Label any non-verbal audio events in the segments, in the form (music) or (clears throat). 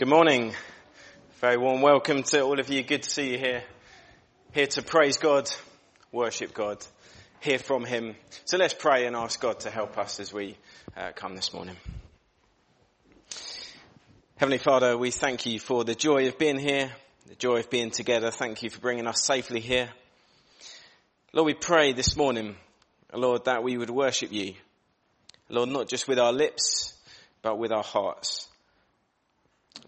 Good morning. Very warm welcome to all of you. Good to see you here. Here to praise God, worship God, hear from Him. So let's pray and ask God to help us as we uh, come this morning. Heavenly Father, we thank you for the joy of being here, the joy of being together. Thank you for bringing us safely here. Lord, we pray this morning, Lord, that we would worship you. Lord, not just with our lips, but with our hearts.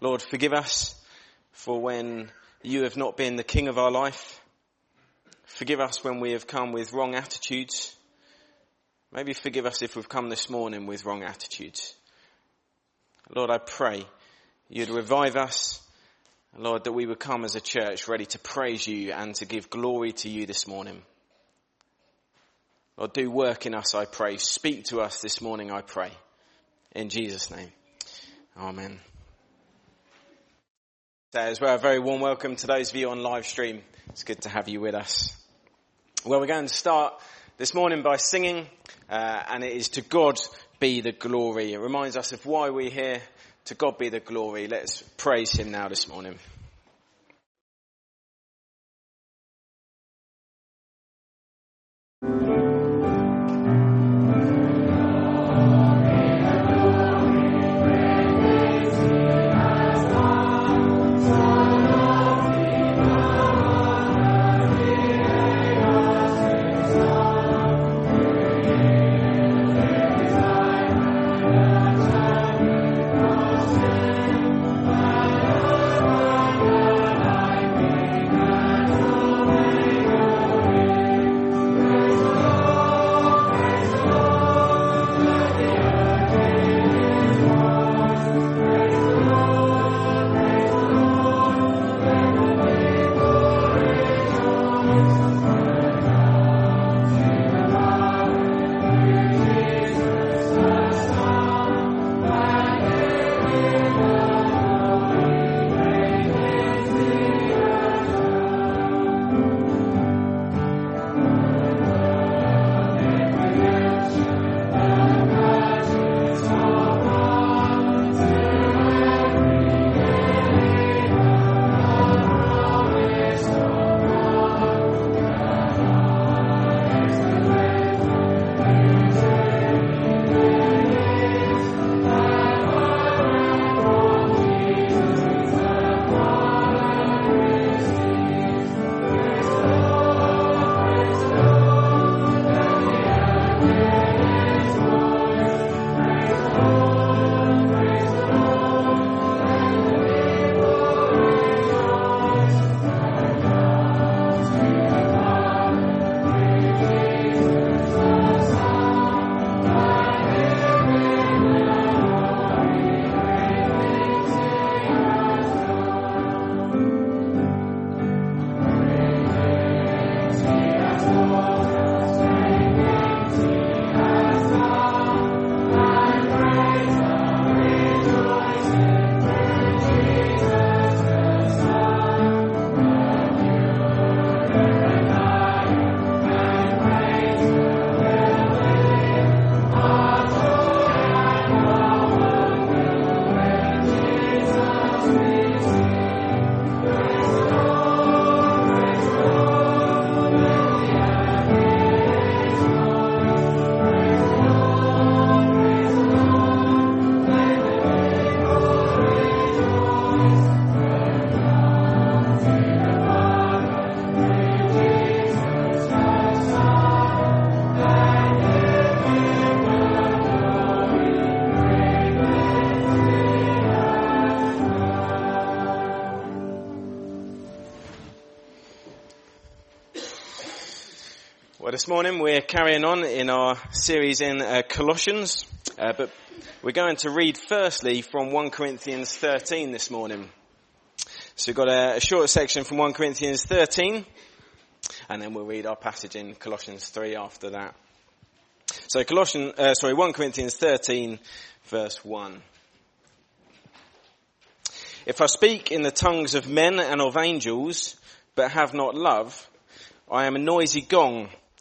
Lord, forgive us for when you have not been the king of our life. Forgive us when we have come with wrong attitudes. Maybe forgive us if we've come this morning with wrong attitudes. Lord, I pray you'd revive us. Lord, that we would come as a church ready to praise you and to give glory to you this morning. Lord, do work in us, I pray. Speak to us this morning, I pray. In Jesus' name. Amen. As well, a very warm welcome to those of you on live stream. It's good to have you with us. Well, we're going to start this morning by singing, uh, and it is to God be the glory. It reminds us of why we're here. To God be the glory. Let's praise Him now this morning. This morning we're carrying on in our series in uh, Colossians, uh, but we're going to read firstly from 1 Corinthians 13 this morning. So we've got a, a short section from 1 Corinthians 13, and then we'll read our passage in Colossians 3 after that. So Colossians, uh, sorry, 1 Corinthians 13 verse 1. If I speak in the tongues of men and of angels, but have not love, I am a noisy gong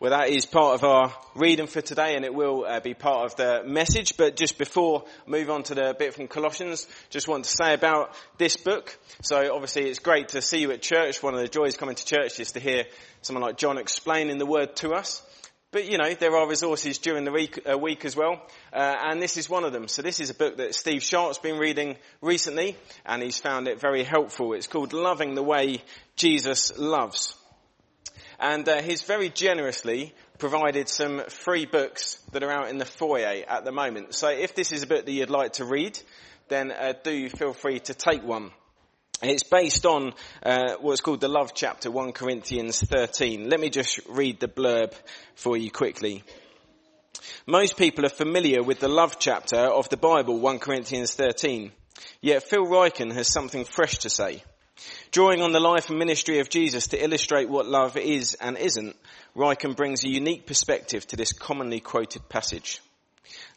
Well, that is part of our reading for today and it will uh, be part of the message. But just before I move on to the bit from Colossians, just want to say about this book. So obviously it's great to see you at church. One of the joys coming to church is to hear someone like John explaining the word to us. But you know, there are resources during the week, uh, week as well, uh, and this is one of them. So this is a book that Steve Sharp's been reading recently, and he's found it very helpful. It's called Loving the Way Jesus Loves and uh, he's very generously provided some free books that are out in the foyer at the moment. So if this is a book that you'd like to read, then uh, do feel free to take one. It's based on uh, what's called the love chapter, 1 Corinthians 13. Let me just read the blurb for you quickly. Most people are familiar with the love chapter of the Bible, 1 Corinthians 13. Yet Phil Ryken has something fresh to say. Drawing on the life and ministry of Jesus to illustrate what love is and isn't, Ryken brings a unique perspective to this commonly quoted passage.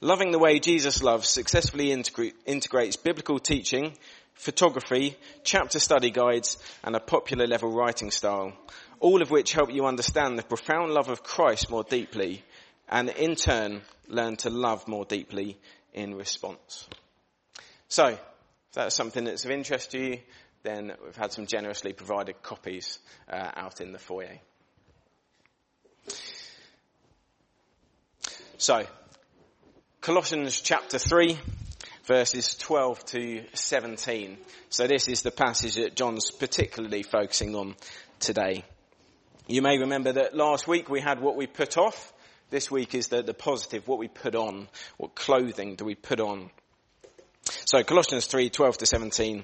Loving the way Jesus loves successfully integrates biblical teaching, photography, chapter study guides, and a popular level writing style, all of which help you understand the profound love of Christ more deeply, and in turn, learn to love more deeply in response. So, if that's something that's of interest to you, then we've had some generously provided copies uh, out in the foyer. So, Colossians chapter 3, verses 12 to 17. So this is the passage that John's particularly focusing on today. You may remember that last week we had what we put off. This week is the, the positive, what we put on. What clothing do we put on? So Colossians 3, 12 to 17.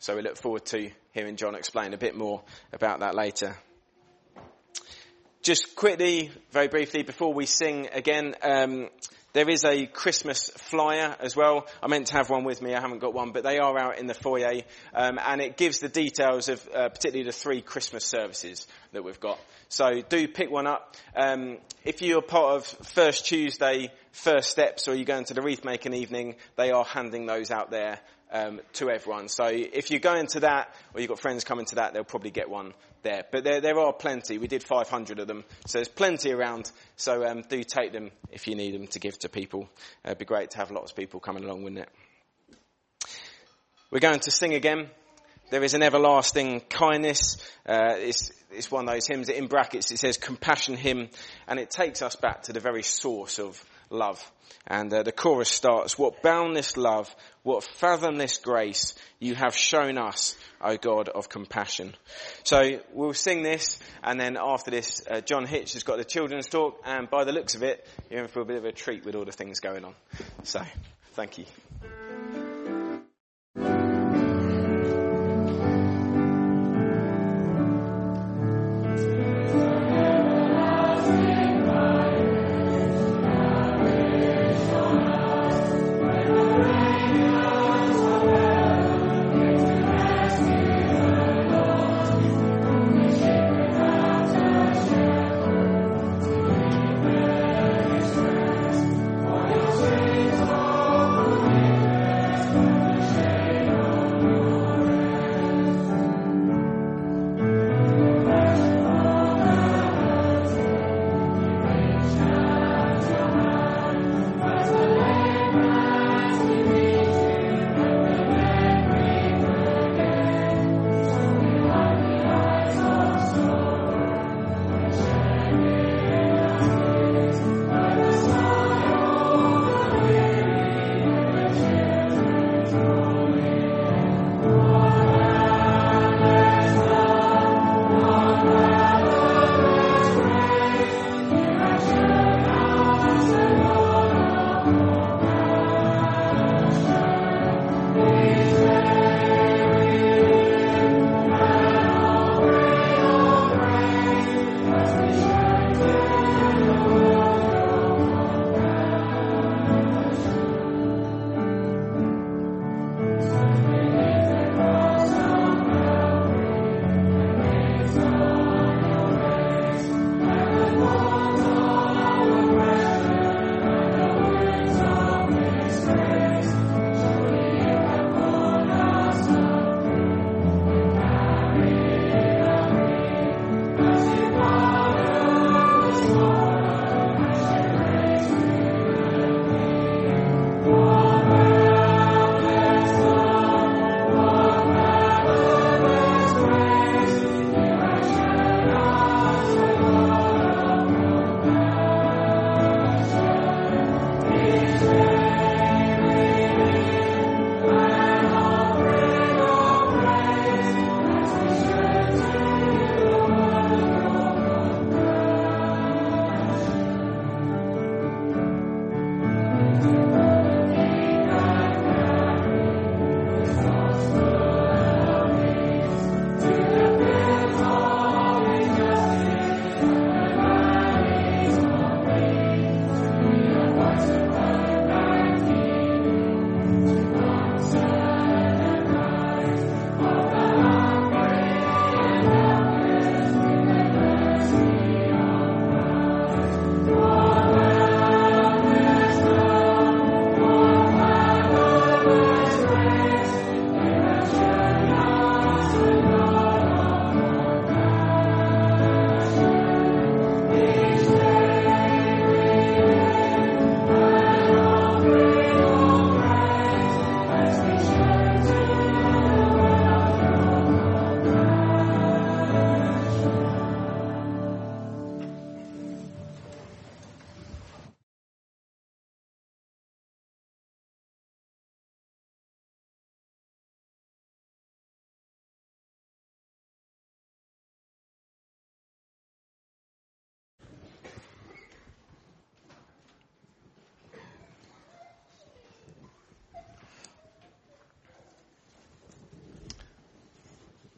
So we look forward to hearing John explain a bit more about that later. Just quickly, very briefly, before we sing again, um, there is a Christmas flyer as well. I meant to have one with me. I haven't got one, but they are out in the foyer, um, and it gives the details of uh, particularly the three Christmas services that we've got. So do pick one up. Um, if you're part of First Tuesday, First Steps, or you're going to the wreath making evening, they are handing those out there um, to everyone. So if you go into that, or you've got friends coming to that, they'll probably get one there. But there, there are plenty. We did 500 of them, so there's plenty around. So um, do take them if you need them to give to people. Uh, it'd be great to have lots of people coming along, wouldn't it? We're going to sing again. There is an everlasting kindness. Uh, it's, it's one of those hymns in brackets. It says compassion hymn, and it takes us back to the very source of love. And uh, the chorus starts, what boundless love, what fathomless grace you have shown us, O God of compassion. So we'll sing this, and then after this, uh, John Hitch has got the children's talk, and by the looks of it, you're in for a bit of a treat with all the things going on. So, thank you.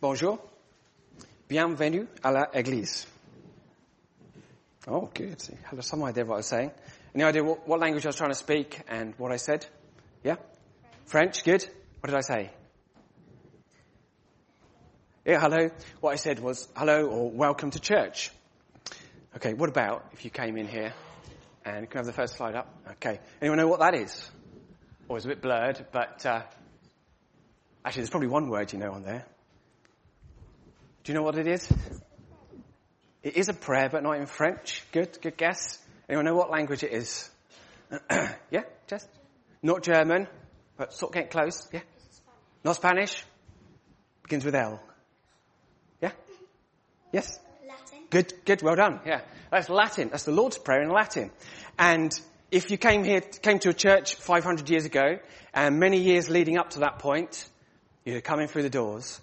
Bonjour. Bienvenue à la église. Oh, good. I have some idea what I was saying. Any idea what, what language I was trying to speak and what I said? Yeah? French. French, good. What did I say? Yeah, hello. What I said was hello or welcome to church. Okay, what about if you came in here and can have the first slide up? Okay. Anyone know what that is? Or it's a bit blurred, but uh, actually there's probably one word you know on there. Do you know what it is? It is a prayer, but not in French. Good, good guess. Anyone know what language it is? (clears throat) yeah, just not German, but sort of getting close. Yeah, not Spanish. Begins with L. Yeah, yes. Latin. Good, good, well done. Yeah, that's Latin. That's the Lord's Prayer in Latin. And if you came here, came to a church 500 years ago, and many years leading up to that point, you'd have come in through the doors,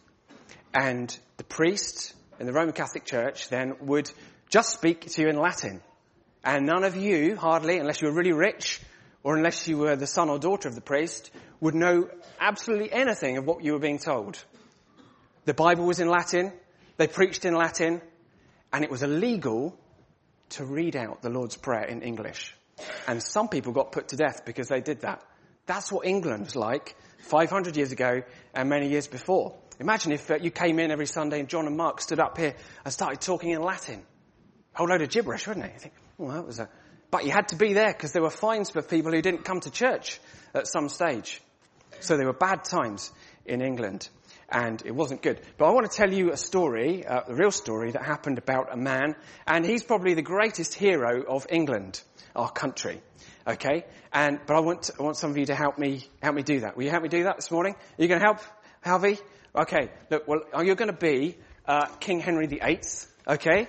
and the priest in the Roman Catholic Church then would just speak to you in Latin. And none of you, hardly, unless you were really rich, or unless you were the son or daughter of the priest, would know absolutely anything of what you were being told. The Bible was in Latin, they preached in Latin, and it was illegal to read out the Lord's Prayer in English. And some people got put to death because they did that. That's what England was like 500 years ago and many years before. Imagine if uh, you came in every Sunday and John and Mark stood up here and started talking in Latin. A whole load of gibberish, wouldn't it? You think, well, that was a, but you had to be there because there were fines for people who didn't come to church at some stage. So there were bad times in England and it wasn't good. But I want to tell you a story, uh, a real story that happened about a man, and he's probably the greatest hero of England, our country. Okay, and but I want I want some of you to help me help me do that. Will you help me do that this morning? Are you going to help, Harvey? Okay, look, well, you're going to be uh, King Henry VIII. Okay,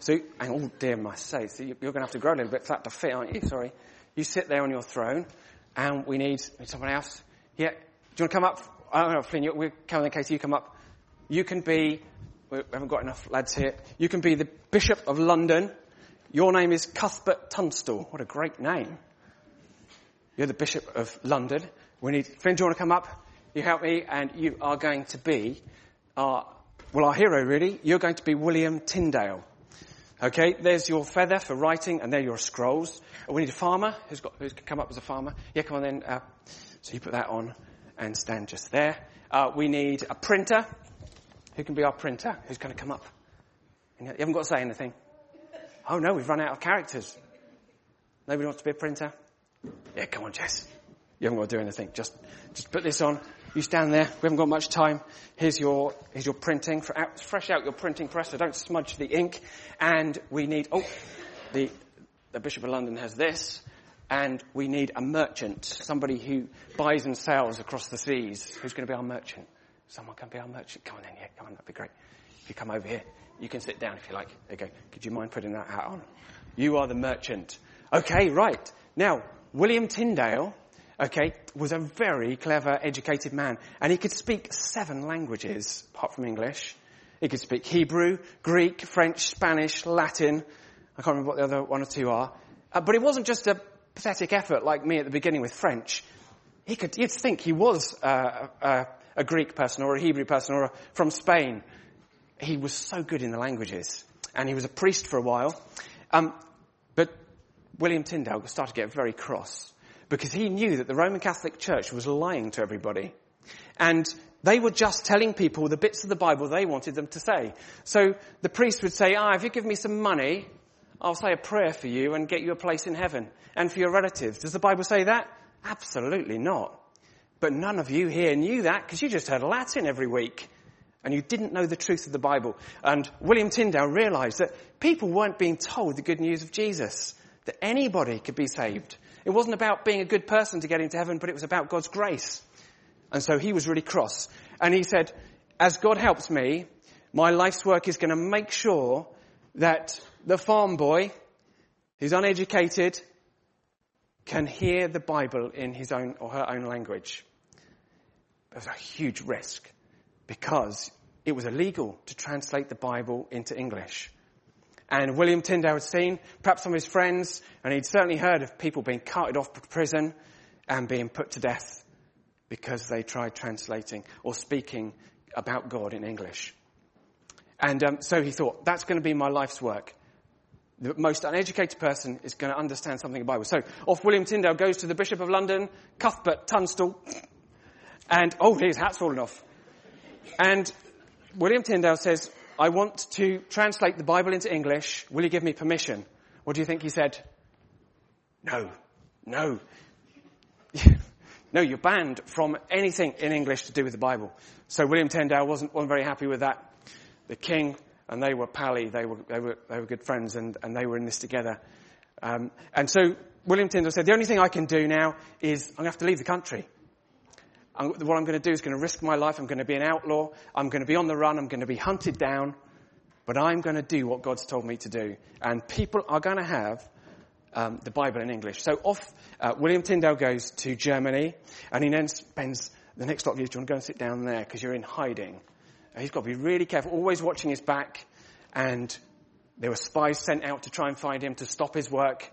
so and oh dear, my say, so you're going to have to grow a little bit flat to fit, aren't you? Sorry, you sit there on your throne, and we need someone else. Yeah, do you want to come up? I don't know, Flynn, you, we're coming in case you come up. You can be, we haven't got enough lads here. You can be the Bishop of London. Your name is Cuthbert Tunstall. What a great name. You're the Bishop of London. We need, Flynn, do you want to come up? You help me, and you are going to be our, well, our hero really. You're going to be William Tyndale. Okay, there's your feather for writing, and there are your scrolls. We need a farmer who's got, who's come up as a farmer. Yeah, come on then. Uh, so you put that on and stand just there. Uh, we need a printer. Who can be our printer? Who's going to come up? You haven't got to say anything. Oh no, we've run out of characters. Nobody wants to be a printer? Yeah, come on, Jess. You haven't got to do anything. Just, just put this on. You stand there. We haven't got much time. Here's your, here's your printing. Fresh out your printing press so don't smudge the ink. And we need, oh, the, the Bishop of London has this and we need a merchant, somebody who buys and sells across the seas. Who's going to be our merchant? Someone can be our merchant. Come on in here. Come on, that'd be great. You come over here, you can sit down if you like. You go. Could you mind putting that hat on? You are the merchant. Okay, right. Now, William Tyndale, okay, was a very clever, educated man, and he could speak seven languages apart from English. He could speak Hebrew, Greek, French, Spanish, Latin. I can't remember what the other one or two are. Uh, but it wasn't just a pathetic effort like me at the beginning with French, he could, you'd think he was uh, a, a, Greek person or a Hebrew person or a, from Spain. He was so good in the languages. And he was a priest for a while. Um, but William Tyndale started to get very cross because he knew that the Roman Catholic Church was lying to everybody. And they were just telling people the bits of the Bible they wanted them to say. So the priest would say, ah, if you give me some money, I'll say a prayer for you and get you a place in heaven and for your relatives. Does the Bible say that? Absolutely not. But none of you here knew that because you just heard Latin every week and you didn't know the truth of the Bible. And William Tyndale realized that people weren't being told the good news of Jesus, that anybody could be saved. It wasn't about being a good person to get into heaven, but it was about God's grace. And so he was really cross. And he said, as God helps me, my life's work is going to make sure that the farm boy who's uneducated can hear the Bible in his own or her own language. It was a huge risk because it was illegal to translate the Bible into English. And William Tyndale had seen perhaps some of his friends, and he'd certainly heard of people being carted off to prison and being put to death because they tried translating or speaking about God in English. And um, so he thought, that's going to be my life's work. The most uneducated person is going to understand something about the Bible. So off William Tyndale goes to the Bishop of London, Cuthbert Tunstall, and oh, his hat's fallen off. And William Tyndale says, I want to translate the Bible into English. Will you give me permission? What do you think he said? No, no. (laughs) no, you're banned from anything in English to do with the Bible. So William Tyndale wasn't, wasn't very happy with that. The king and they were pally, they were, they were, they were good friends and, and they were in this together. Um, and so William Tyndale said, the only thing I can do now is I'm going to have to leave the country. I'm, what I'm going to do is going to risk my life. I'm going to be an outlaw. I'm going to be on the run. I'm going to be hunted down. But I'm going to do what God's told me to do. And people are going to have um, the Bible in English. So off, uh, William Tyndale goes to Germany, and he then spends the next lot of years. Do you want to go and sit down there because you're in hiding? And he's got to be really careful, always watching his back. And there were spies sent out to try and find him to stop his work.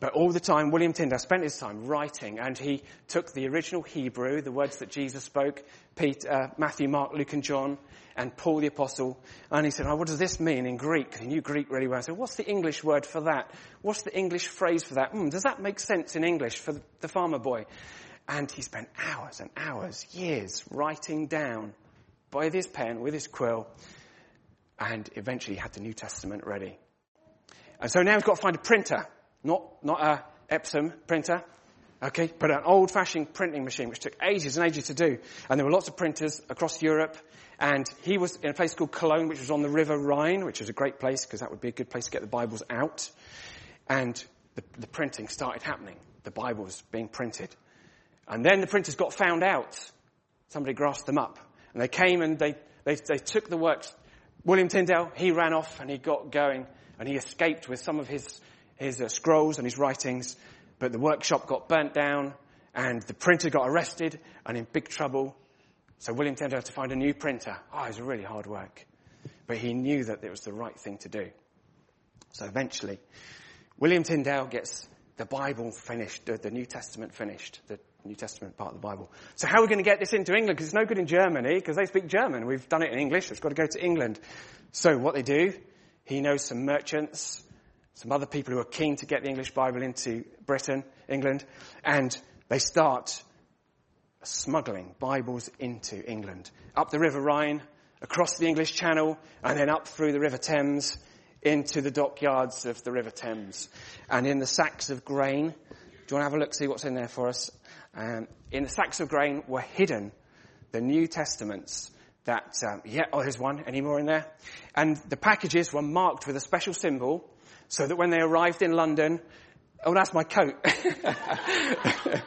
But all the time, William Tyndale spent his time writing, and he took the original Hebrew, the words that Jesus spoke, Peter, uh, Matthew, Mark, Luke, and John, and Paul the Apostle, and he said, oh, what does this mean in Greek? He knew Greek really well. I said, what's the English word for that? What's the English phrase for that? Mm, does that make sense in English for the farmer boy? And he spent hours and hours, years, writing down by his pen, with his quill, and eventually had the New Testament ready. And so now he's got to find a printer not, not a Epson printer, okay, but an old-fashioned printing machine, which took ages and ages to do. And there were lots of printers across Europe. And he was in a place called Cologne, which was on the River Rhine, which was a great place because that would be a good place to get the Bibles out. And the, the printing started happening. The Bibles being printed. And then the printers got found out. Somebody grasped them up. And they came and they, they, they took the works. William Tyndale, he ran off and he got going and he escaped with some of his his uh, scrolls and his writings, but the workshop got burnt down and the printer got arrested and in big trouble. So William Tyndale had to find a new printer. Oh, it was really hard work. But he knew that it was the right thing to do. So eventually, William Tyndale gets the Bible finished, the New Testament finished, the New Testament part of the Bible. So how are we going to get this into England? Because it's no good in Germany, because they speak German. We've done it in English. It's got to go to England. So what they do, he knows some merchants some other people who are keen to get the English Bible into Britain, England, and they start smuggling Bibles into England. Up the River Rhine, across the English Channel, and then up through the River Thames into the dockyards of the River Thames. And in the sacks of grain, do you want to have a look, see what's in there for us? Um, in the sacks of grain were hidden the New Testaments that, um, yeah, oh, there's one. Any more in there? And the packages were marked with a special symbol so that when they arrived in London, oh, that's my coat. (laughs)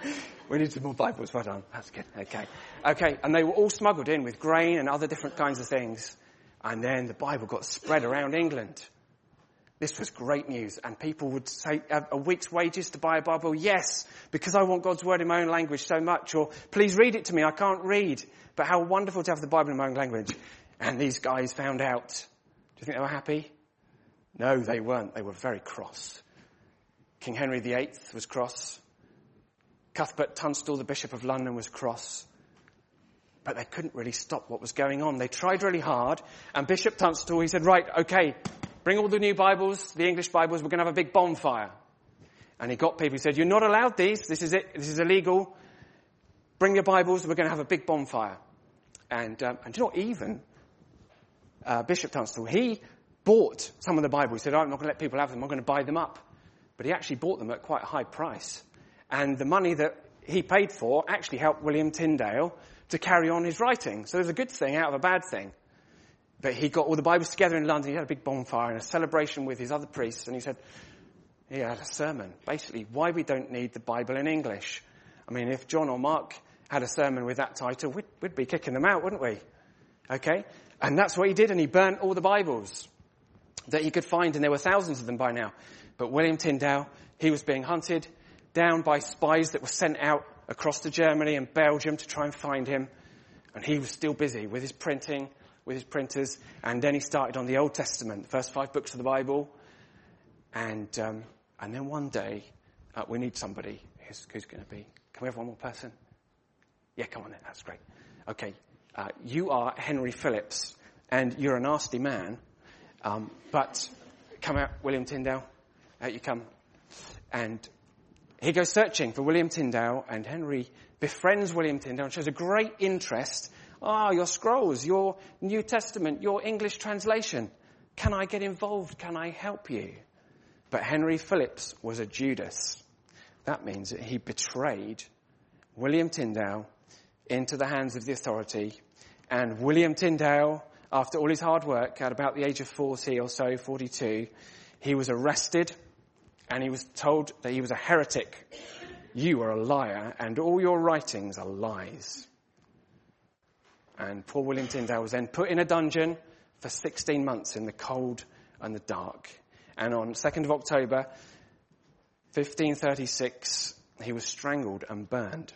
we need some more Bibles. Well done. That's good. Okay. Okay. And they were all smuggled in with grain and other different kinds of things. And then the Bible got spread around England. This was great news. And people would say, a week's wages to buy a Bible? Yes, because I want God's word in my own language so much. Or, please read it to me. I can't read. But how wonderful to have the Bible in my own language. And these guys found out. Do you think they were happy? No, they weren't. They were very cross. King Henry VIII was cross. Cuthbert Tunstall, the Bishop of London, was cross. But they couldn't really stop what was going on. They tried really hard. And Bishop Tunstall, he said, right, okay, bring all the new Bibles, the English Bibles, we're going to have a big bonfire. And he got people, he said, you're not allowed these, this is it, this is illegal. Bring your Bibles, we're going to have a big bonfire. And, um, and know, even uh, Bishop Tunstall, he bought some of the Bible. He said, oh, I'm not going to let people have them. I'm going to buy them up. But he actually bought them at quite a high price. And the money that he paid for actually helped William Tyndale to carry on his writing. So there's a good thing out of a bad thing. But he got all the Bibles together in London. He had a big bonfire and a celebration with his other priests. And he said, he had a sermon. Basically, why we don't need the Bible in English. I mean, if John or Mark had a sermon with that title, we'd, we'd be kicking them out, wouldn't we? Okay? And that's what he did, and he burnt all the Bibles that he could find, and there were thousands of them by now. But William Tyndale, he was being hunted down by spies that were sent out across to Germany and Belgium to try and find him. And he was still busy with his printing, with his printers. And then he started on the Old Testament, the first five books of the Bible. And, um, and then one day, uh, we need somebody who's, who's going to be. Can we have one more person? Yeah, come on then. That's great. Okay. uh, you are Henry Phillips and you're a nasty man, um, but come out, William Tyndale, out you come. And he goes searching for William Tyndale and Henry befriends William Tyndale and shows a great interest. Ah, your scrolls, your New Testament, your English translation. Can I get involved? Can I help you? But Henry Phillips was a Judas. That means that he betrayed William Tyndale into the hands of the authority. And William Tyndale, after all his hard work, at about the age of 40 or so, 42, he was arrested and he was told that he was a heretic. You are a liar and all your writings are lies. And poor William Tyndale was then put in a dungeon for 16 months in the cold and the dark. And on 2nd of October, 1536, he was strangled and burned.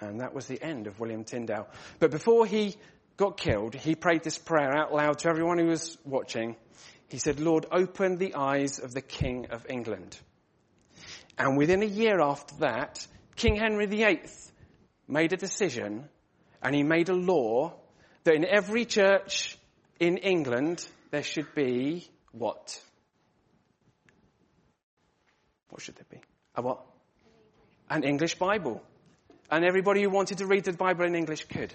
And that was the end of William Tyndale. But before he got killed, he prayed this prayer out loud to everyone who was watching. He said, Lord, open the eyes of the King of England. And within a year after that, King Henry VIII made a decision and he made a law that in every church in England, there should be what? What should there be? A what? An English Bible. And everybody who wanted to read the Bible in English could.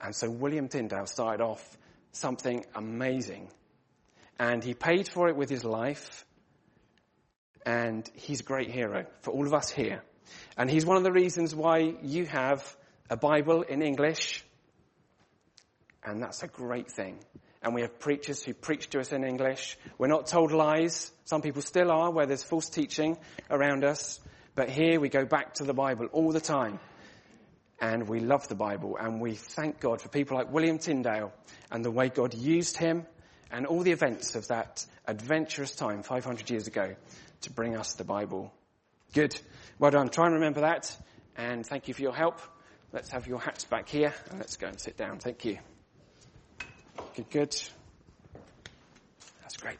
And so William Tyndale started off something amazing. And he paid for it with his life. And he's a great hero for all of us here. And he's one of the reasons why you have a Bible in English and that's a great thing. And we have preachers who preach to us in English. We're not told lies. Some people still are where there's false teaching around us. But here we go back to the Bible all the time. And we love the Bible and we thank God for people like William Tyndale and the way God used him and all the events of that adventurous time 500 years ago to bring us the Bible. Good. Well done. Try and remember that. And thank you for your help. Let's have your hats back here and let's go and sit down. Thank you. Good, good. That's great.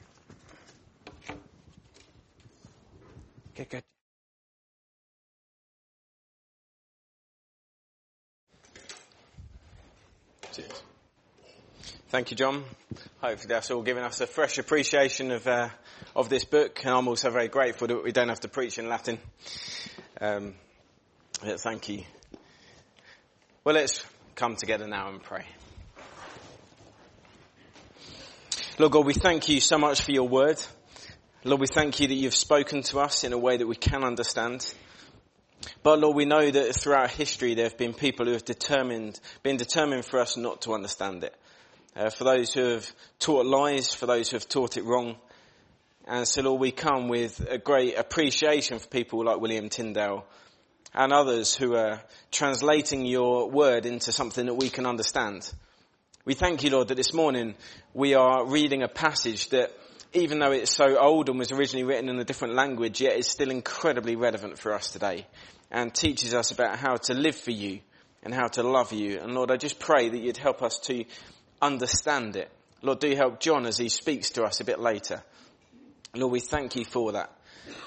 Good, good. Thank you, John. Hopefully that's all given us a fresh appreciation of, uh, of this book. And I'm also very grateful that we don't have to preach in Latin. Um, yeah, thank you. Well, let's come together now and pray. Lord God, we thank you so much for your word. Lord, we thank you that you've spoken to us in a way that we can understand. But Lord, we know that throughout history there have been people who have determined, been determined for us not to understand it. Uh, for those who have taught lies, for those who have taught it wrong. And so Lord, we come with a great appreciation for people like William Tyndale and others who are translating your word into something that we can understand. We thank you, Lord, that this morning we are reading a passage that even though it's so old and was originally written in a different language, yet is still incredibly relevant for us today and teaches us about how to live for you and how to love you. And Lord, I just pray that you'd help us to understand it. Lord, do help John as he speaks to us a bit later. Lord, we thank you for that.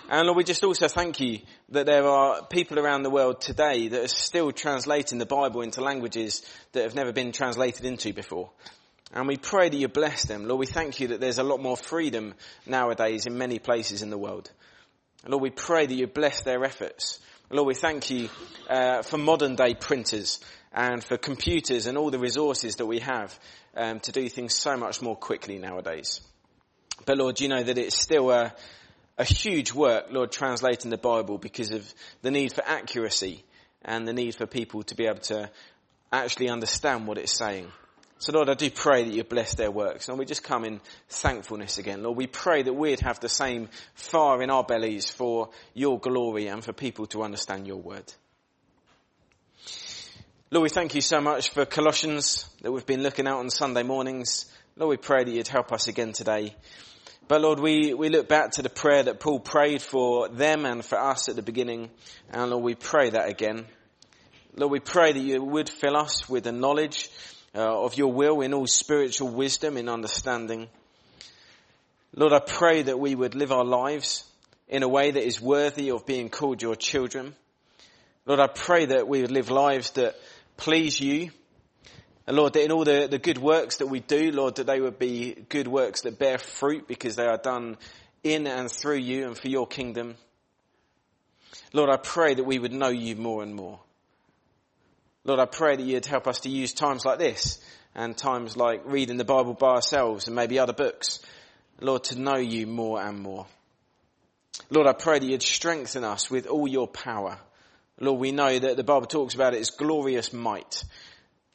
And Lord, we just also thank you that there are people around the world today that are still translating the Bible into languages that have never been translated into before. And we pray that you bless them. Lord, we thank you that there's a lot more freedom nowadays in many places in the world. Lord, we pray that you bless their efforts. Lord, we thank you uh, for modern day printers and for computers and all the resources that we have um, to do things so much more quickly nowadays. But Lord, you know that it's still a, a huge work, Lord, translating the Bible because of the need for accuracy and the need for people to be able to actually understand what it's saying. So Lord, I do pray that you bless their works. And we just come in thankfulness again. Lord, we pray that we'd have the same fire in our bellies for your glory and for people to understand your word. Lord, we thank you so much for Colossians that we've been looking out on Sunday mornings. Lord, we pray that you'd help us again today. But Lord, we, we look back to the prayer that Paul prayed for them and for us at the beginning. And Lord, we pray that again. Lord, we pray that you would fill us with the knowledge uh, of your will in all spiritual wisdom in understanding. Lord, I pray that we would live our lives in a way that is worthy of being called your children. Lord, I pray that we would live lives that please you And Lord, that in all the, the good works that we do, Lord, that they would be good works that bear fruit because they are done in and through you and for your kingdom. Lord, I pray that we would know you more and more. Lord, I pray that you'd help us to use times like this and times like reading the Bible by ourselves and maybe other books, Lord, to know you more and more. Lord, I pray that you'd strengthen us with all your power. Lord, we know that the Bible talks about it as glorious might.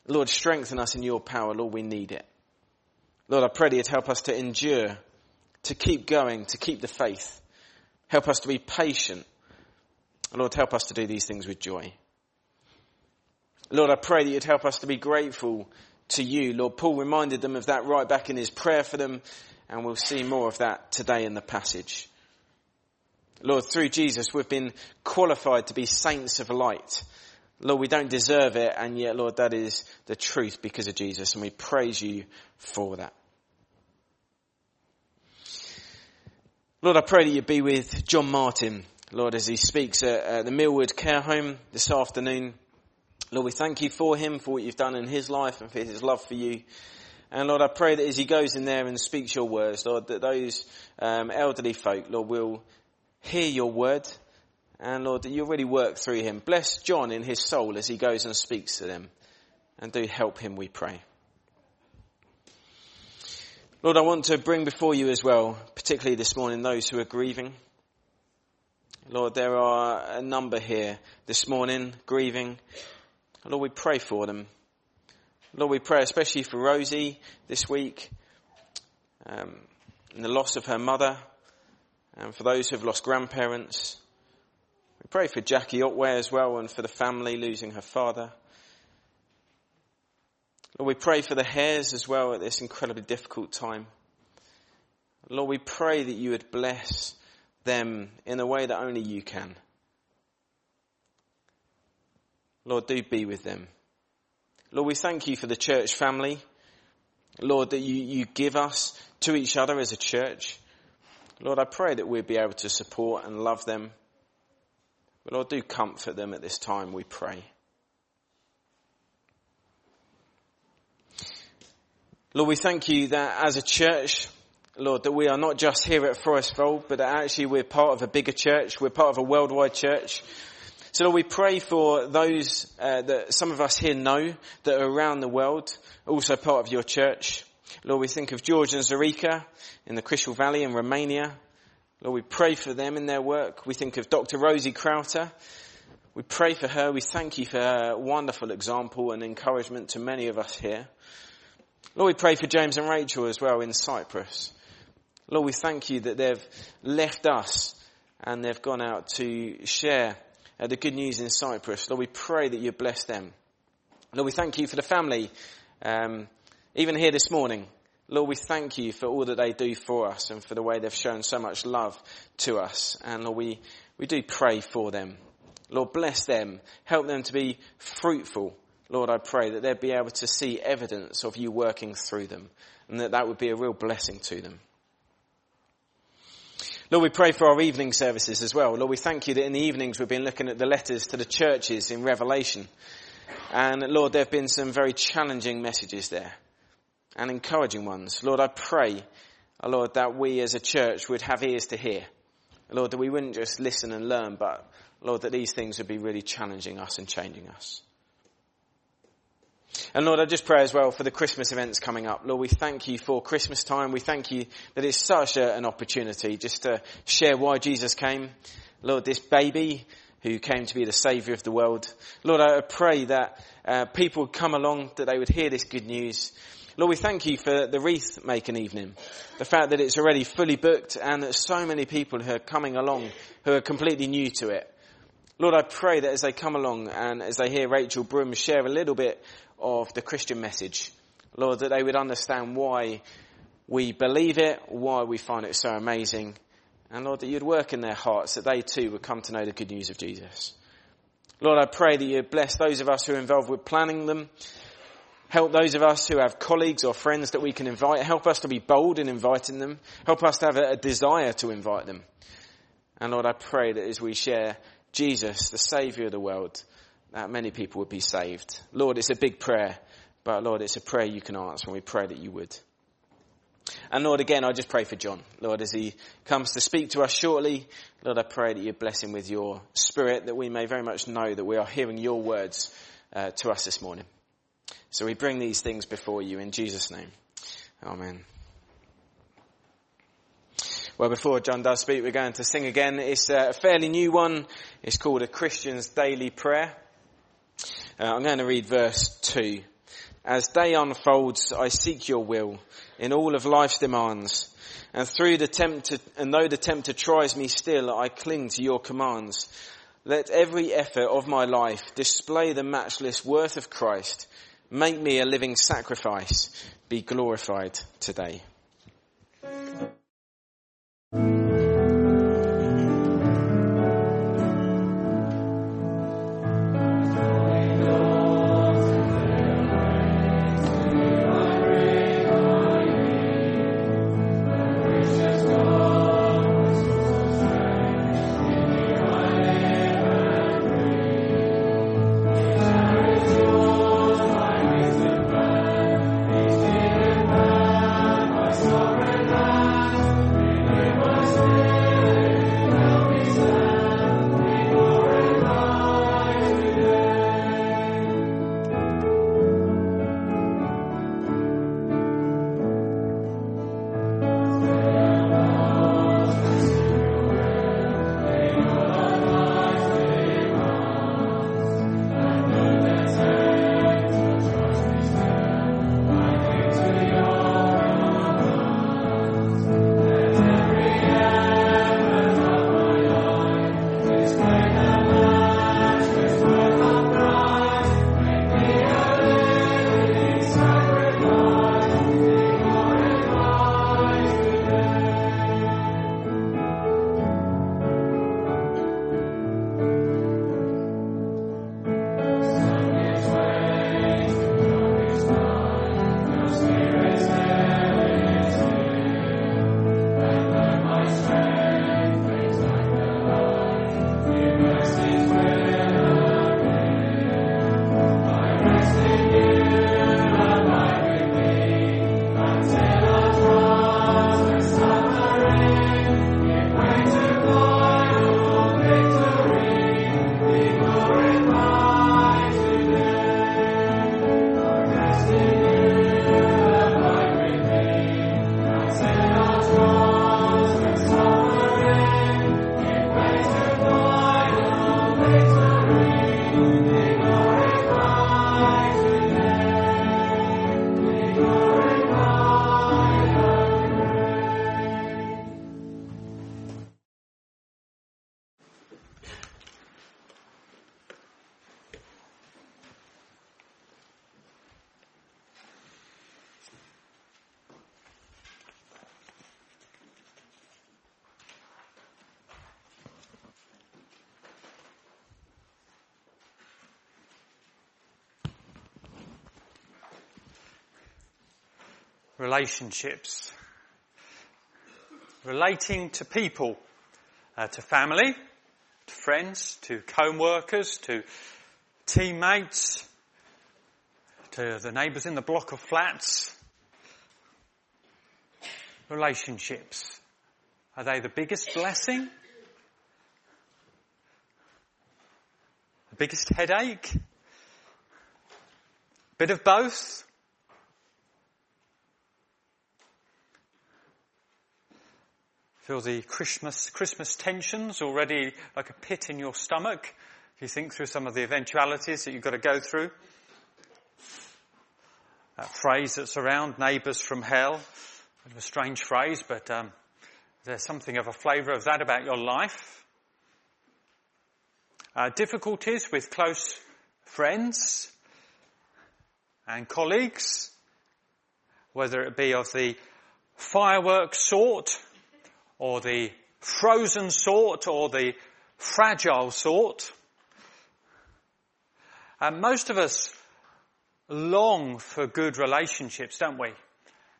Lord, strengthen us in your power. Lord, we need it. Lord, I pray that you'd help us to endure, to keep going, to keep the faith. Help us to be patient. Lord, help us to do these things with joy. Lord, I pray that you'd help us to be grateful to you. Lord, Paul reminded them of that right back in his prayer for them, and we'll see more of that today in the passage. Lord, through Jesus, we've been qualified to be saints of light. Lord, we don't deserve it, and yet, Lord, that is the truth because of Jesus, and we praise you for that. Lord, I pray that you be with John Martin, Lord, as he speaks at, the Millwood Care Home this afternoon. Lord, we thank you for him, for what you've done in his life and for his love for you. And Lord, I pray that as he goes in there and speaks your words, Lord, that those um, elderly folk, Lord, will hear your word. And Lord, that you really work through him. Bless John in his soul as he goes and speaks to them. And do help him, we pray. Lord, I want to bring before you as well, particularly this morning, those who are grieving. Lord, there are a number here this morning grieving. Lord, we pray for them. Lord, we pray especially for Rosie this week, um, and the loss of her mother, and for those who have lost grandparents. We pray for Jackie Otway as well, and for the family losing her father. Lord, we pray for the Hares as well at this incredibly difficult time. Lord, we pray that you would bless them in a way that only you can. Lord, do be with them. Lord, we thank you for the church family. Lord, that you, you give us to each other as a church. Lord, I pray that we'll be able to support and love them. But Lord, do comfort them at this time, we pray. Lord, we thank you that as a church, Lord, that we are not just here at Forest Fold, but that actually we're part of a bigger church. We're part of a worldwide church. So Lord, we pray for those uh, that some of us here know that are around the world, also part of your church. Lord, we think of George and Zarica in the Crișul Valley in Romania. Lord, we pray for them in their work. We think of Dr. Rosie Crowter. We pray for her. We thank you for her wonderful example and encouragement to many of us here. Lord, we pray for James and Rachel as well in Cyprus. Lord, we thank you that they've left us and they've gone out to share uh, the good news in Cyprus. Lord, we pray that you bless them. Lord, we thank you for the family, um, even here this morning. Lord, we thank you for all that they do for us and for the way they've shown so much love to us. And Lord, we, we do pray for them. Lord, bless them. Help them to be fruitful. Lord, I pray that they'd be able to see evidence of you working through them and that that would be a real blessing to them. Lord, we pray for our evening services as well. Lord, we thank you that in the evenings we've been looking at the letters to the churches in Revelation. And Lord, there have been some very challenging messages there and encouraging ones. Lord, I pray, oh Lord, that we as a church would have ears to hear. Lord, that we wouldn't just listen and learn, but Lord, that these things would be really challenging us and changing us. And Lord, I just pray as well for the Christmas events coming up. Lord, we thank you for Christmas time. We thank you that it's such a, an opportunity just to share why Jesus came. Lord, this baby who came to be the saviour of the world. Lord, I pray that uh, people would come along, that they would hear this good news. Lord, we thank you for the wreath making evening. The fact that it's already fully booked and that so many people who are coming along who are completely new to it. Lord, I pray that as they come along and as they hear Rachel Broom share a little bit of the Christian message. Lord, that they would understand why we believe it, why we find it so amazing. And Lord, that you'd work in their hearts, that they too would come to know the good news of Jesus. Lord, I pray that you'd bless those of us who are involved with planning them. Help those of us who have colleagues or friends that we can invite. Help us to be bold in inviting them. Help us to have a, a desire to invite them. And Lord, I pray that as we share Jesus, the Saviour of the world, that many people would be saved. Lord, it's a big prayer, But Lord, it's a prayer you can answer and we pray that you would. And Lord, again, I just pray for John. Lord, as he comes to speak to us shortly, Lord, I pray that you bless him with your spirit, that we may very much know that we are hearing your words uh, to us this morning. So we bring these things before you in Jesus' name. Amen. Well, before John does speak, we're going to sing again. It's a fairly new one. It's called A Christian's Daily Prayer. Uh, I'm going to read verse 2. As day unfolds, I seek your will in all of life's demands. And through the tempter, and though the tempter tries me still, I cling to your commands. Let every effort of my life display the matchless worth of Christ. Make me a living sacrifice. Be glorified today. Relationships. Relating to people, uh, to family, to friends, to co-workers, to teammates, to the neighbours in the block of flats. Relationships. Are they the biggest blessing? The biggest headache? Bit of both? Feel the Christmas, Christmas tensions already like a pit in your stomach. If you think through some of the eventualities that you've got to go through. That phrase that's around, neighbours from hell. Bit of a strange phrase, but um, there's something of a flavour of that about your life. Uh, difficulties with close friends and colleagues, whether it be of the fireworks sort or the frozen sort or the fragile sort. And most of us long for good relationships, don't we?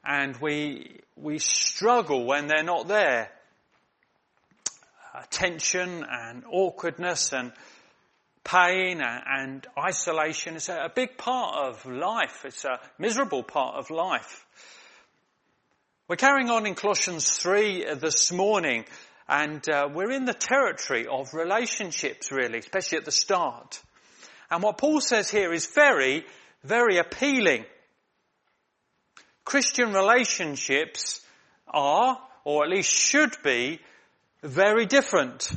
And we, we struggle when they're not there. Uh, tension and awkwardness and pain and isolation. It's a big part of life. It's a miserable part of life. We're carrying on in Colossians 3 this morning and uh, we're in the territory of relationships really, especially at the start. And what Paul says here is very, very appealing. Christian relationships are, or at least should be, very different.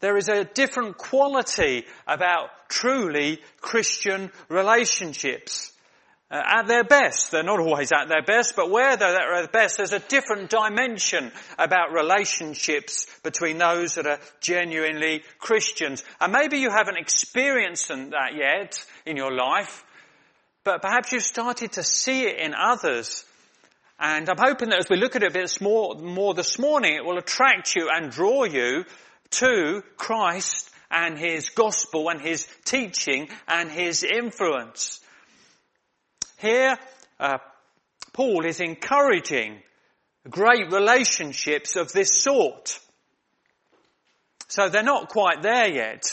There is a different quality about truly Christian relationships. Uh, at their best, they're not always at their best, but where they're at their best, there's a different dimension about relationships between those that are genuinely Christians. And maybe you haven't experienced that yet in your life, but perhaps you've started to see it in others. And I'm hoping that as we look at it a bit more, more this morning, it will attract you and draw you to Christ and His gospel and His teaching and His influence. Here, uh, Paul is encouraging great relationships of this sort. So they're not quite there yet.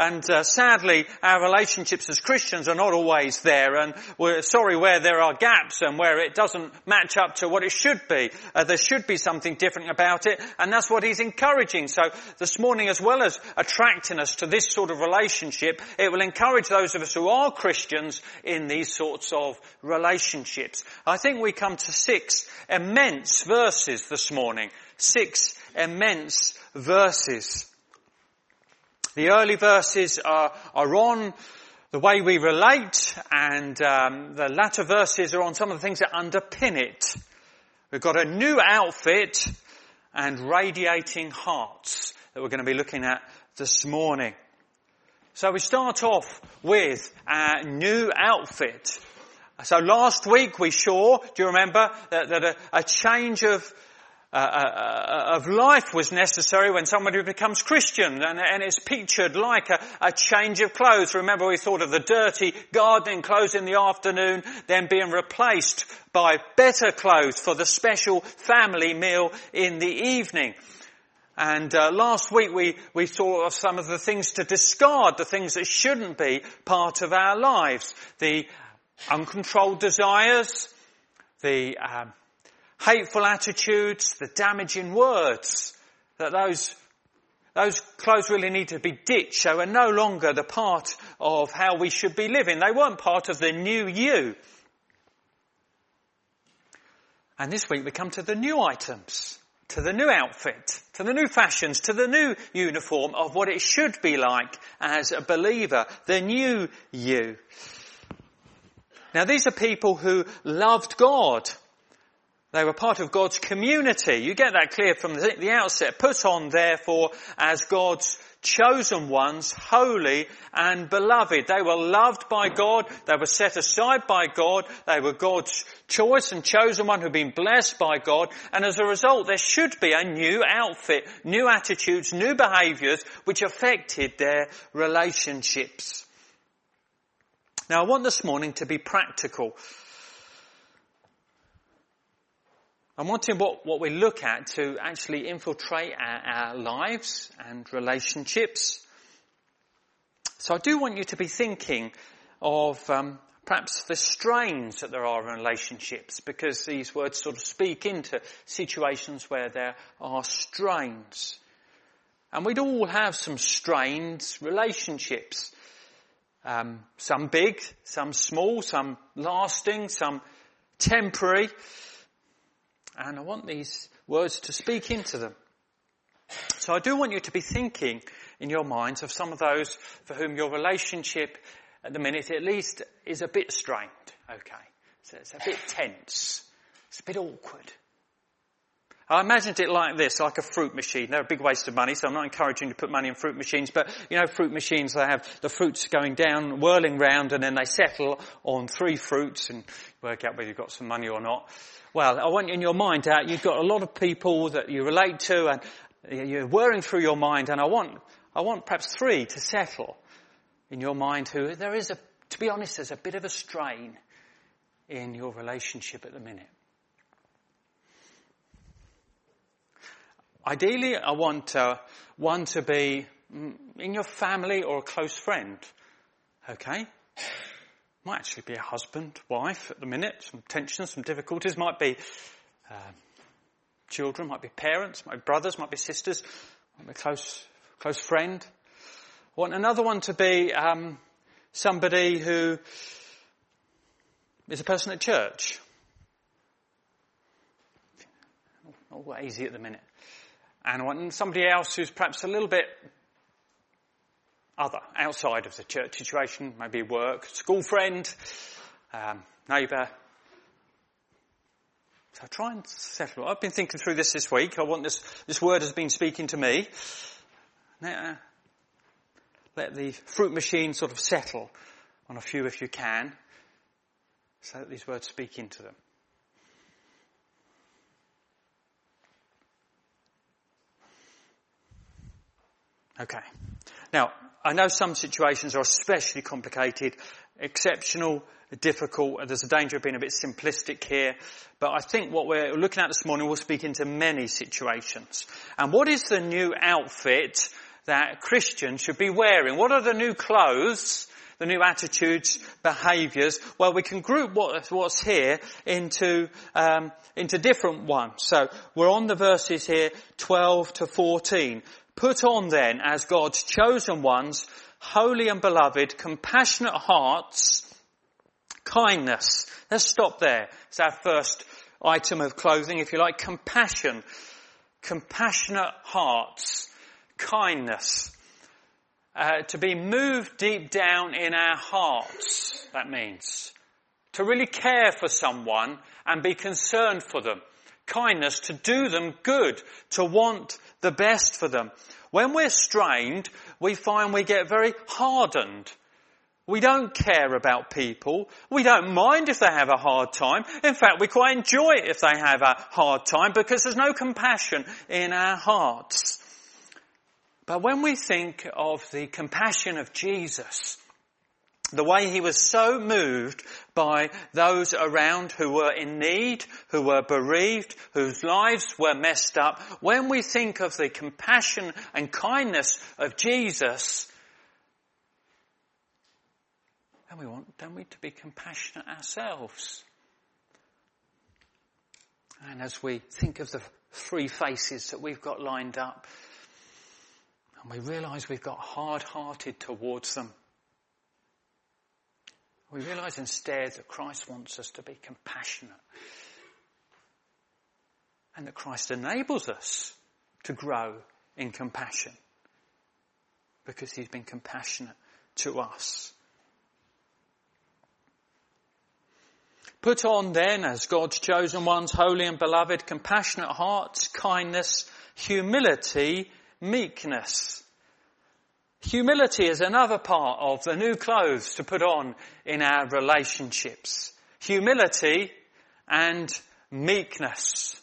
And uh, sadly, our relationships as Christians are not always there, and we're sorry where there are gaps and where it doesn't match up to what it should be. Uh, there should be something different about it, and that's what he's encouraging. So this morning, as well as attracting us to this sort of relationship, it will encourage those of us who are Christians in these sorts of relationships. I think we come to six immense verses this morning. Six immense verses. The early verses are, are on the way we relate and um, the latter verses are on some of the things that underpin it. We've got a new outfit and radiating hearts that we're going to be looking at this morning. So we start off with a new outfit. So last week we saw, do you remember, that, that a, a change of uh, uh, of life was necessary when somebody becomes Christian, and, and it's pictured like a, a, change of clothes. Remember, we thought of the dirty gardening clothes in the afternoon, then being replaced by better clothes for the special family meal in the evening. And uh, last week we, we saw of some of the things to discard, the things that shouldn't be part of our lives. The uncontrolled desires, the um, hateful attitudes, the damaging words, that those, those clothes really need to be ditched. They were no longer the part of how we should be living. They weren't part of the new you. And this week we come to the new items, to the new outfit, to the new fashions, to the new uniform of what it should be like as a believer, the new you. Now these are people who loved God they were part of God's community. You get that clear from the outset. Put on therefore as God's chosen ones, holy and beloved. They were loved by God. They were set aside by God. They were God's choice and chosen one who'd been blessed by God. And as a result, there should be a new outfit, new attitudes, new behaviors which affected their relationships. Now I want this morning to be practical. I'm wanting what, what we look at to actually infiltrate our, our lives and relationships. So I do want you to be thinking of um, perhaps the strains that there are in relationships because these words sort of speak into situations where there are strains. And we'd all have some strained relationships. Um, some big, some small, some lasting, some temporary. And I want these words to speak into them. So I do want you to be thinking in your minds of some of those for whom your relationship at the minute at least is a bit strained. Okay. So it's a bit tense. It's a bit awkward. I imagined it like this, like a fruit machine. They're a big waste of money, so I'm not encouraging you to put money in fruit machines, but you know, fruit machines, they have the fruits going down, whirling round, and then they settle on three fruits and work out whether you've got some money or not. Well, I want you in your mind out, you've got a lot of people that you relate to and you're whirring through your mind and I want, I want perhaps three to settle in your mind who there is a, to be honest, there's a bit of a strain in your relationship at the minute. Ideally, I want uh, one to be mm, in your family or a close friend. Okay? Might actually be a husband, wife at the minute, some tensions, some difficulties, might be uh, children, might be parents, might be brothers, might be sisters, might be a close, close friend. I want another one to be um, somebody who is a person at church. All easy at the minute. And I want somebody else who's perhaps a little bit other, outside of the church situation, maybe work, school friend, um, neighbour. So try and settle. I've been thinking through this this week. I want this, this word has been speaking to me. Now, let the fruit machine sort of settle on a few if you can, so that these words speak into them. Okay. Now, I know some situations are especially complicated, exceptional, difficult, there's a danger of being a bit simplistic here, but I think what we're looking at this morning will speak into many situations. And what is the new outfit that Christians should be wearing? What are the new clothes, the new attitudes, behaviours? Well, we can group what, what's here into, um, into different ones. So we're on the verses here 12 to 14. Put on then as God's chosen ones, holy and beloved, compassionate hearts, kindness. Let's stop there. It's our first item of clothing, if you like. Compassion. Compassionate hearts. Kindness. Uh, to be moved deep down in our hearts, that means. To really care for someone and be concerned for them. Kindness, to do them good, to want the best for them. When we're strained, we find we get very hardened. We don't care about people. We don't mind if they have a hard time. In fact, we quite enjoy it if they have a hard time because there's no compassion in our hearts. But when we think of the compassion of Jesus, the way he was so moved by those around who were in need, who were bereaved, whose lives were messed up. When we think of the compassion and kindness of Jesus, then we want, don't we, to be compassionate ourselves. And as we think of the three faces that we've got lined up, and we realise we've got hard-hearted towards them, we realize instead that Christ wants us to be compassionate. And that Christ enables us to grow in compassion. Because he's been compassionate to us. Put on then as God's chosen ones, holy and beloved, compassionate hearts, kindness, humility, meekness. Humility is another part of the new clothes to put on in our relationships. Humility and meekness.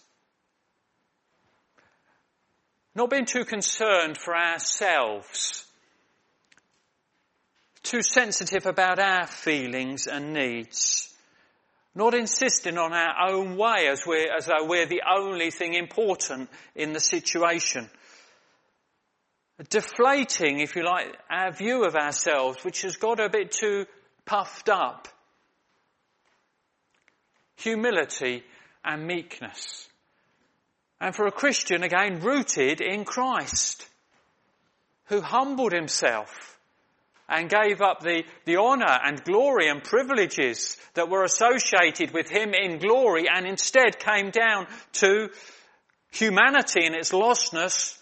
Not being too concerned for ourselves. Too sensitive about our feelings and needs. Not insisting on our own way as, we're, as though we're the only thing important in the situation deflating, if you like, our view of ourselves, which has got a bit too puffed up. Humility and meekness. And for a Christian, again, rooted in Christ, who humbled himself and gave up the, the honour and glory and privileges that were associated with him in glory and instead came down to humanity in its lostness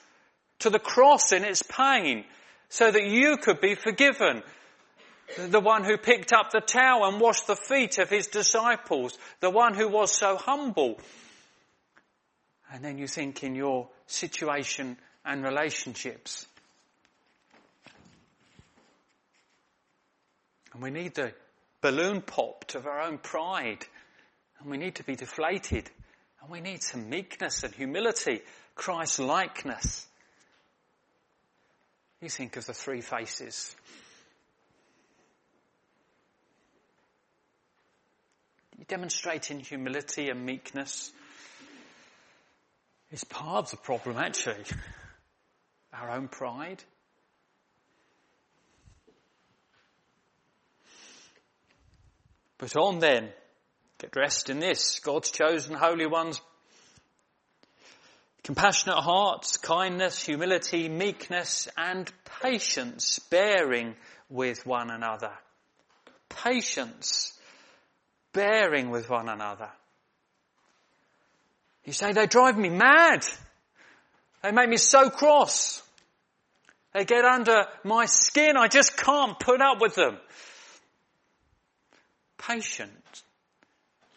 to the cross in its pain so that you could be forgiven. The one who picked up the towel and washed the feet of his disciples. The one who was so humble. And then you think in your situation and relationships. And we need the balloon popped of our own pride. And we need to be deflated. And we need some meekness and humility, Christ likeness. You think of the three faces. Demonstrating humility and meekness It's part of the problem, actually. (laughs) Our own pride. Put on then, get dressed in this, God's chosen holy ones, compassionate hearts, kindness, humility, meekness, and patience, bearing with one another. Patience, bearing with one another. You say, they drive me mad. They make me so cross. They get under my skin. I just can't put up with them. Patient,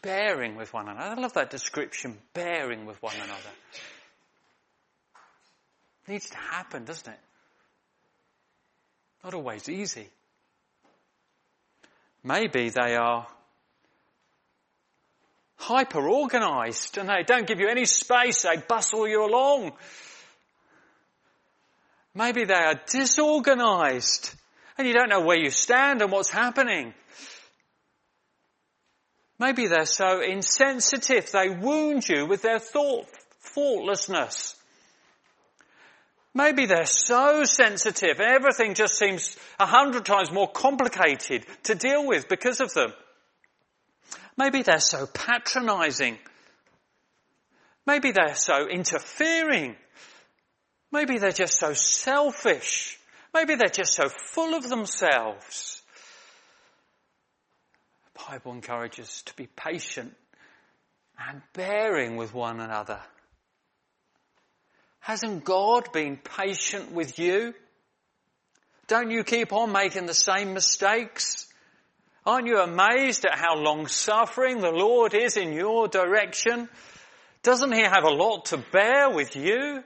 bearing with one another. I love that description, bearing with one another. Needs to happen, doesn't it? Not always easy. Maybe they are hyper organized and they don't give you any space, they bustle you along. Maybe they are disorganized and you don't know where you stand and what's happening. Maybe they're so insensitive they wound you with their thought, thoughtlessness. Maybe they're so sensitive everything just seems a hundred times more complicated to deal with because of them. Maybe they're so patronizing. Maybe they're so interfering. Maybe they're just so selfish. Maybe they're just so full of themselves. The Bible encourages us to be patient and bearing with one another. Hasn't God been patient with you? Don't you keep on making the same mistakes? Aren't you amazed at how long suffering the Lord is in your direction? Doesn't He have a lot to bear with you?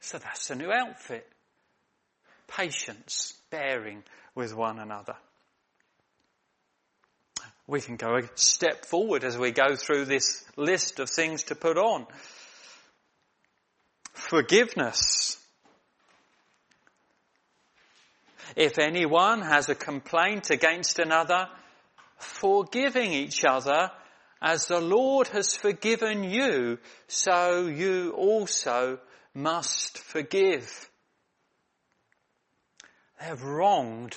So that's the new outfit. Patience, bearing with one another. We can go a step forward as we go through this list of things to put on. Forgiveness. If anyone has a complaint against another, forgiving each other as the Lord has forgiven you, so you also must forgive. They have wronged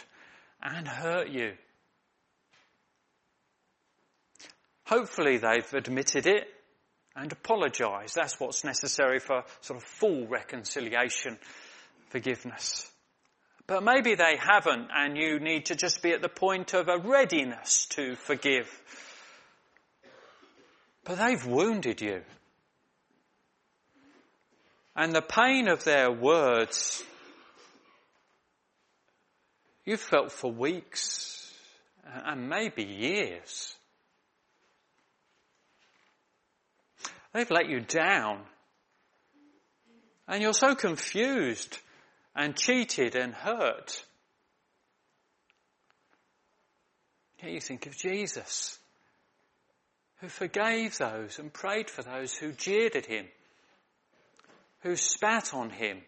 and hurt you. Hopefully they've admitted it and apologise. That's what's necessary for sort of full reconciliation, forgiveness. But maybe they haven't and you need to just be at the point of a readiness to forgive. But they've wounded you. And the pain of their words, you've felt for weeks and maybe years. They've let you down. And you're so confused and cheated and hurt. Yet you think of Jesus, who forgave those and prayed for those who jeered at him who spat on him,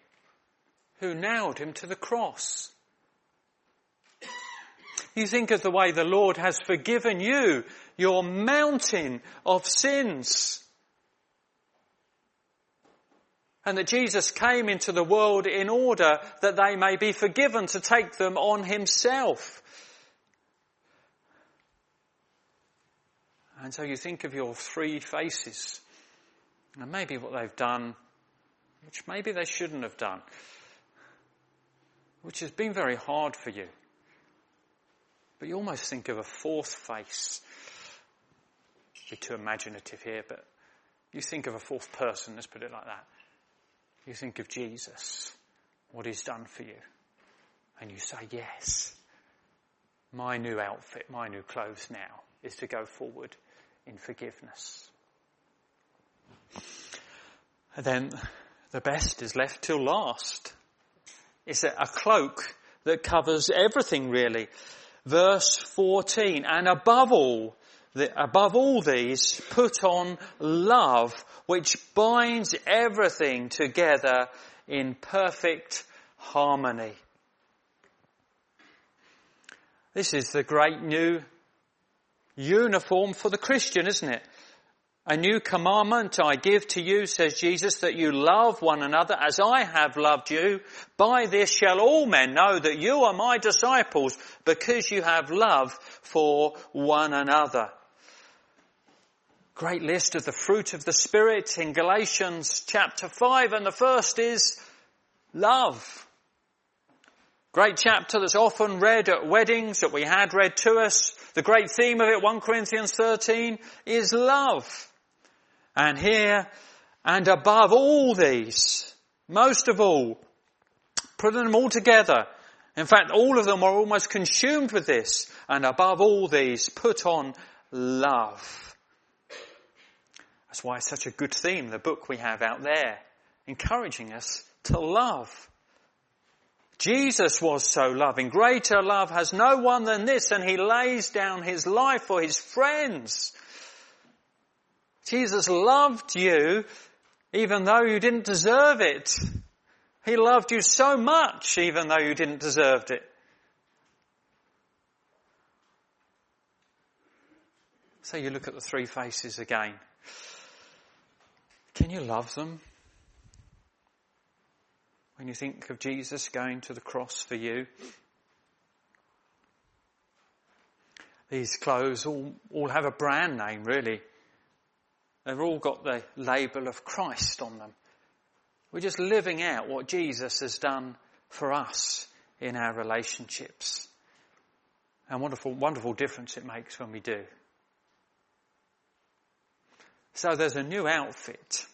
who nailed him to the cross. You think of the way the Lord has forgiven you, your mountain of sins. And that Jesus came into the world in order that they may be forgiven to take them on himself. And so you think of your three faces and maybe what they've done which maybe they shouldn't have done, which has been very hard for you. But you almost think of a fourth face. Be too imaginative here, but you think of a fourth person, let's put it like that. You think of Jesus, what he's done for you. And you say, yes, my new outfit, my new clothes now is to go forward in forgiveness. And then the best is left till last. It's a, cloak that covers everything really. Verse 14, and above all, above all these, put on love, which binds everything together in perfect harmony. This is the great new uniform for the Christian, isn't it? A new commandment I give to you, says Jesus, that you love one another as I have loved you. By this shall all men know that you are my disciples because you have love for one another. Great list of the fruit of the Spirit in Galatians chapter 5 and the first is love. Great chapter that's often read at weddings that we had read to us. The great theme of it, 1 Corinthians 13, is love. And here, and above all these, most of all, putting them all together, in fact, all of them are almost consumed with this, and above all these, put on love. That's why it's such a good theme, the book we have out there, encouraging us to love. Jesus was so loving. Greater love has no one than this, and he lays down his life for his friends. Jesus loved you even though you didn't deserve it. He loved you so much even though you didn't deserve it. So you look at the three faces again. Can you love them? When you think of Jesus going to the cross for you, these clothes all, all have a brand name really. They've all got the label of Christ on them. We're just living out what Jesus has done for us in our relationships. And wonderful, wonderful difference it makes when we do. So there's a new outfit.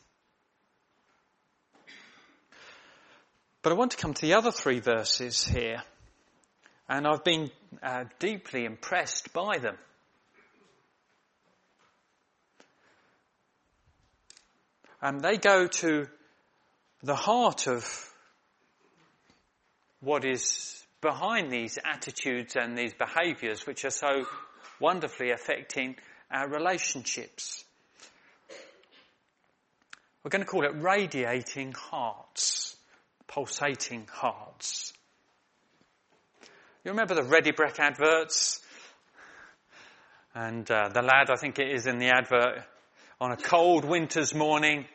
But I want to come to the other three verses here. And I've been uh, deeply impressed by them. And they go to the heart of what is behind these attitudes and these behaviours which are so wonderfully affecting our relationships. We're going to call it radiating hearts, pulsating hearts. You remember the Ready Brek adverts? And uh, the lad, I think it is in the advert, on a cold winter's morning,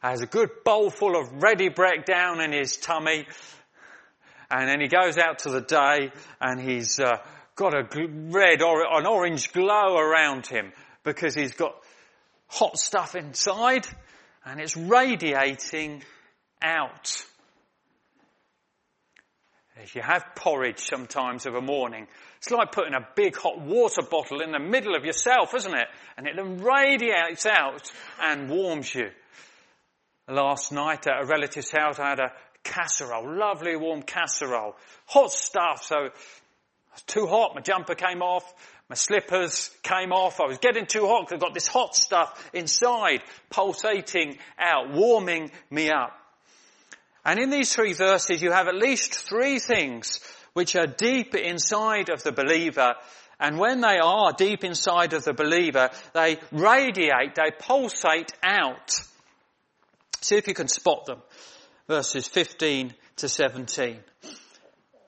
has a good bowlful of ready Brek down in his tummy, and then he goes out to the day and he's uh, got a red or an orange glow around him because he's got hot stuff inside and it's radiating out. If you have porridge sometimes of a morning, it's like putting a big hot water bottle in the middle of yourself, isn't it? And it then radiates out and warms you. Last night at a relative's house, I had a casserole, lovely warm casserole, hot stuff. So it was too hot. My jumper came off. My slippers came off. I was getting too hot I've got this hot stuff inside, pulsating out, warming me up. And in these three verses, you have at least three things which are deep inside of the believer. And when they are deep inside of the believer, they radiate, they pulsate out. See if you can spot them. Verses 15 to 17.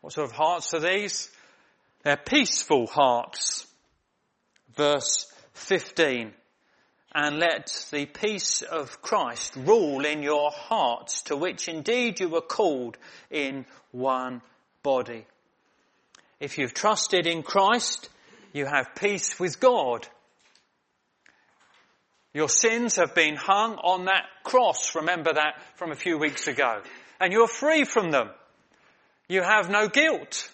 What sort of hearts are these? They're peaceful hearts. Verse 15. And let the peace of Christ rule in your hearts, to which indeed you were called in one body. If you've trusted in Christ, you have peace with God. Your sins have been hung on that cross. Remember that from a few weeks ago. And you're free from them. You have no guilt.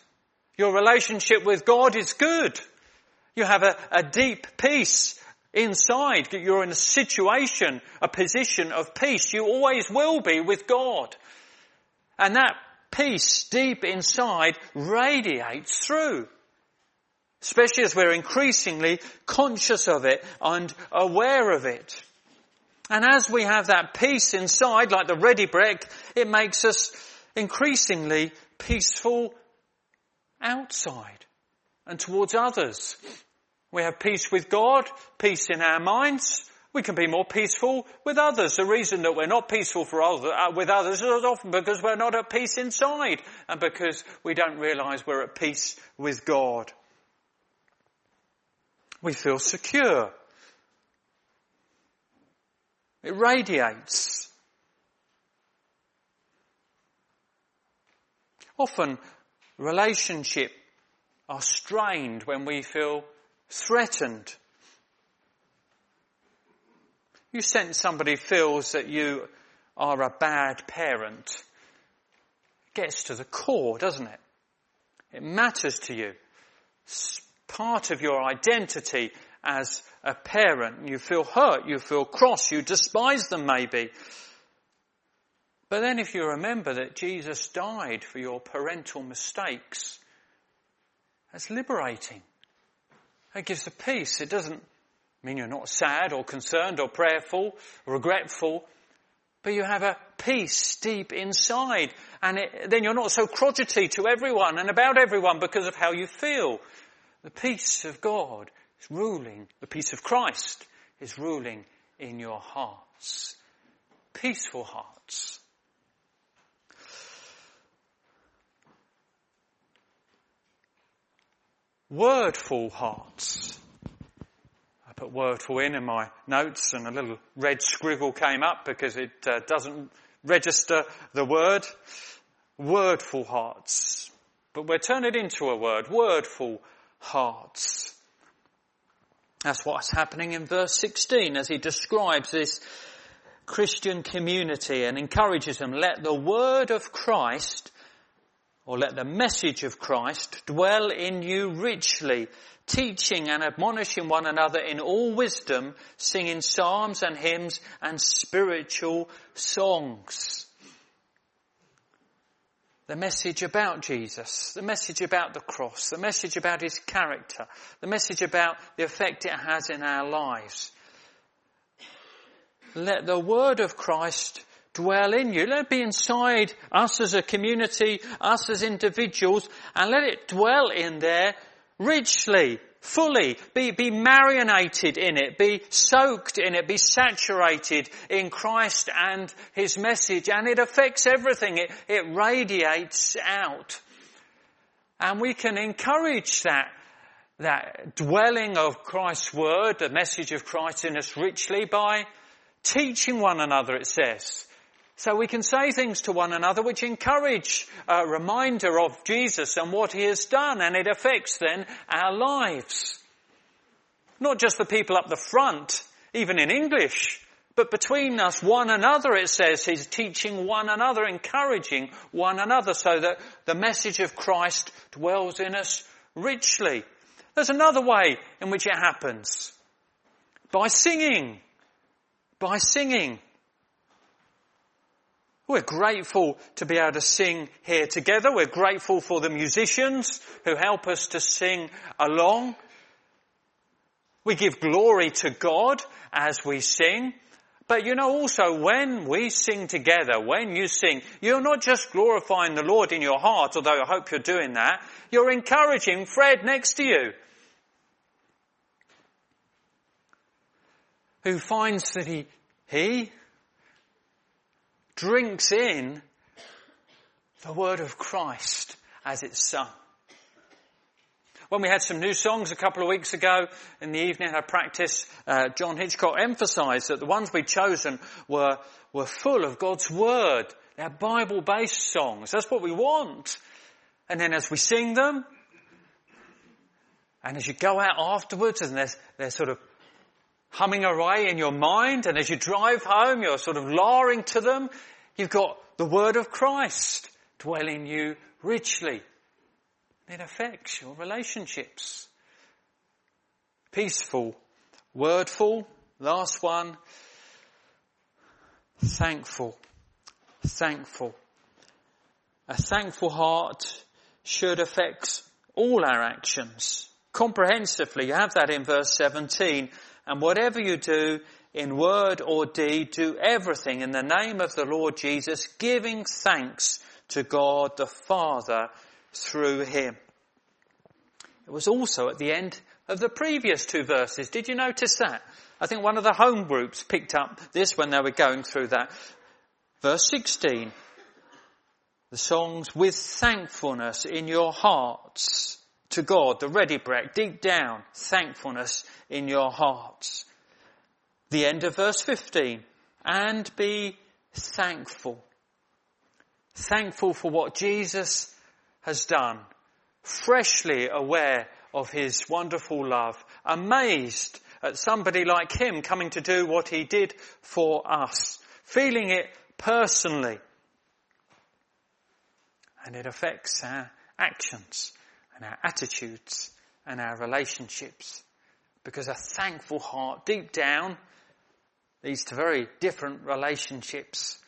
Your relationship with God is good. You have a, a deep peace inside. You're in a situation, a position of peace. You always will be with God. And that peace deep inside radiates through. Especially as we're increasingly conscious of it and aware of it. And as we have that peace inside, like the Ready Brek, it makes us increasingly peaceful outside and towards others. We have peace with God, peace in our minds. We can be more peaceful with others. The reason that we're not peaceful for other, uh, with others is often because we're not at peace inside and because we don't realize we're at peace with God. We feel secure. It radiates. Often relationship are strained when we feel threatened. You sense somebody feels that you are a bad parent. It gets to the core, doesn't it? It matters to you. It's part of your identity as a parent. You feel hurt, you feel cross, you despise them maybe. But then if you remember that Jesus died for your parental mistakes, that's liberating. It gives a peace. It doesn't mean you're not sad or concerned or prayerful regretful, but you have a peace deep inside. And it, then you're not so crotchety to everyone and about everyone because of how you feel. The peace of God is ruling, the peace of Christ is ruling in your hearts. Peaceful hearts. Wordful hearts. I put wordful in in my notes and a little red scribble came up because it uh, doesn't register the word. Wordful hearts. But we'll turn it into a word. Wordful hearts. That's what's happening in verse 16 as he describes this Christian community and encourages them, let the word of Christ, or let the message of Christ dwell in you richly, teaching and admonishing one another in all wisdom, singing psalms and hymns and spiritual songs the message about Jesus, the message about the cross, the message about his character, the message about the effect it has in our lives. Let the word of Christ dwell in you. Let it be inside us as a community, us as individuals, and let it dwell in there richly, fully, be, be marinated in it, be soaked in it, be saturated in Christ and His message, and it affects everything. It, it radiates out. And we can encourage that, that dwelling of Christ's word, the message of Christ in us richly by teaching one another, it says. So we can say things to one another which encourage a reminder of Jesus and what he has done and it affects then our lives. Not just the people up the front, even in English, but between us, one another, it says, he's teaching one another, encouraging one another so that the message of Christ dwells in us richly. There's another way in which it happens. By singing. By singing. We're grateful to be able to sing here together. We're grateful for the musicians who help us to sing along. We give glory to God as we sing. But you know also when we sing together, when you sing, you're not just glorifying the Lord in your heart, although I hope you're doing that. You're encouraging Fred next to you. Who finds that he, he drinks in the word of Christ as it's sung. When we had some new songs a couple of weeks ago in the evening at our practice, uh, John Hitchcock emphasized that the ones we'd chosen were, were full of God's word. They're Bible-based songs. That's what we want. And then as we sing them, and as you go out afterwards and they're, they're sort of humming away in your mind, and as you drive home, you're sort of lowering to them. You've got the word of Christ dwelling in you richly. It affects your relationships. Peaceful, wordful, last one. Thankful, thankful. A thankful heart should affect all our actions comprehensively. You have that in verse 17. And whatever you do in word or deed, do everything in the name of the Lord Jesus, giving thanks to God the Father through him. It was also at the end of the previous two verses. Did you notice that? I think one of the home groups picked up this when they were going through that. Verse 16. The songs with thankfulness in your hearts to God, the Ready Brek, deep down, thankfulness in your hearts. The end of verse 15. And be thankful. Thankful for what Jesus has done. Freshly aware of his wonderful love. Amazed at somebody like him coming to do what he did for us. Feeling it personally. And it affects our actions and our attitudes and our relationships. Because a thankful heart deep down leads to very different relationships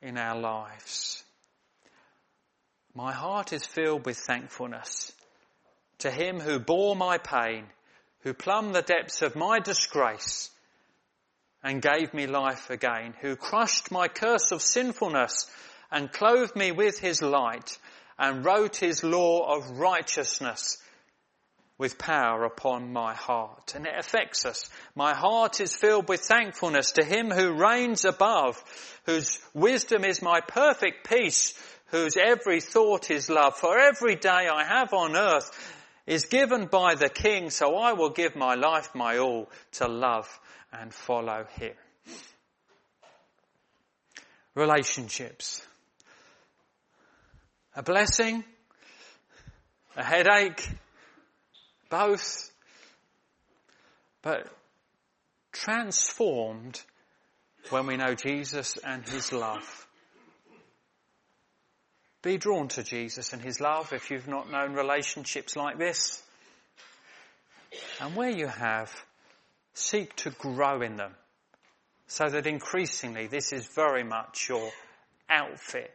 in our lives. My heart is filled with thankfulness to him who bore my pain, who plumbed the depths of my disgrace and gave me life again, who crushed my curse of sinfulness and clothed me with his light and wrote his law of righteousness with power upon my heart. And it affects us. My heart is filled with thankfulness to him who reigns above, whose wisdom is my perfect peace, whose every thought is love. For every day I have on earth is given by the king, so I will give my life, my all, to love and follow him. Relationships. A blessing, a headache, both, but transformed when we know Jesus and His love. Be drawn to Jesus and His love if you've not known relationships like this. And where you have, seek to grow in them so that increasingly this is very much your outfit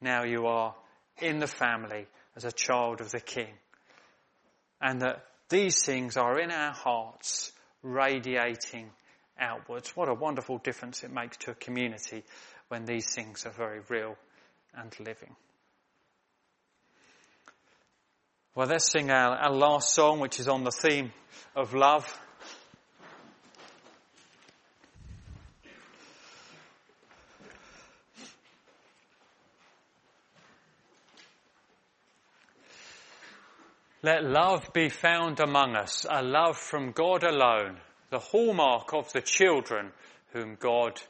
now you are in the family as a child of the King. And that these things are in our hearts, radiating outwards. What a wonderful difference it makes to a community when these things are very real and living. Well, let's sing our, our last song, which is on the theme of love. Let love be found among us, a love from God alone, the hallmark of the children whom God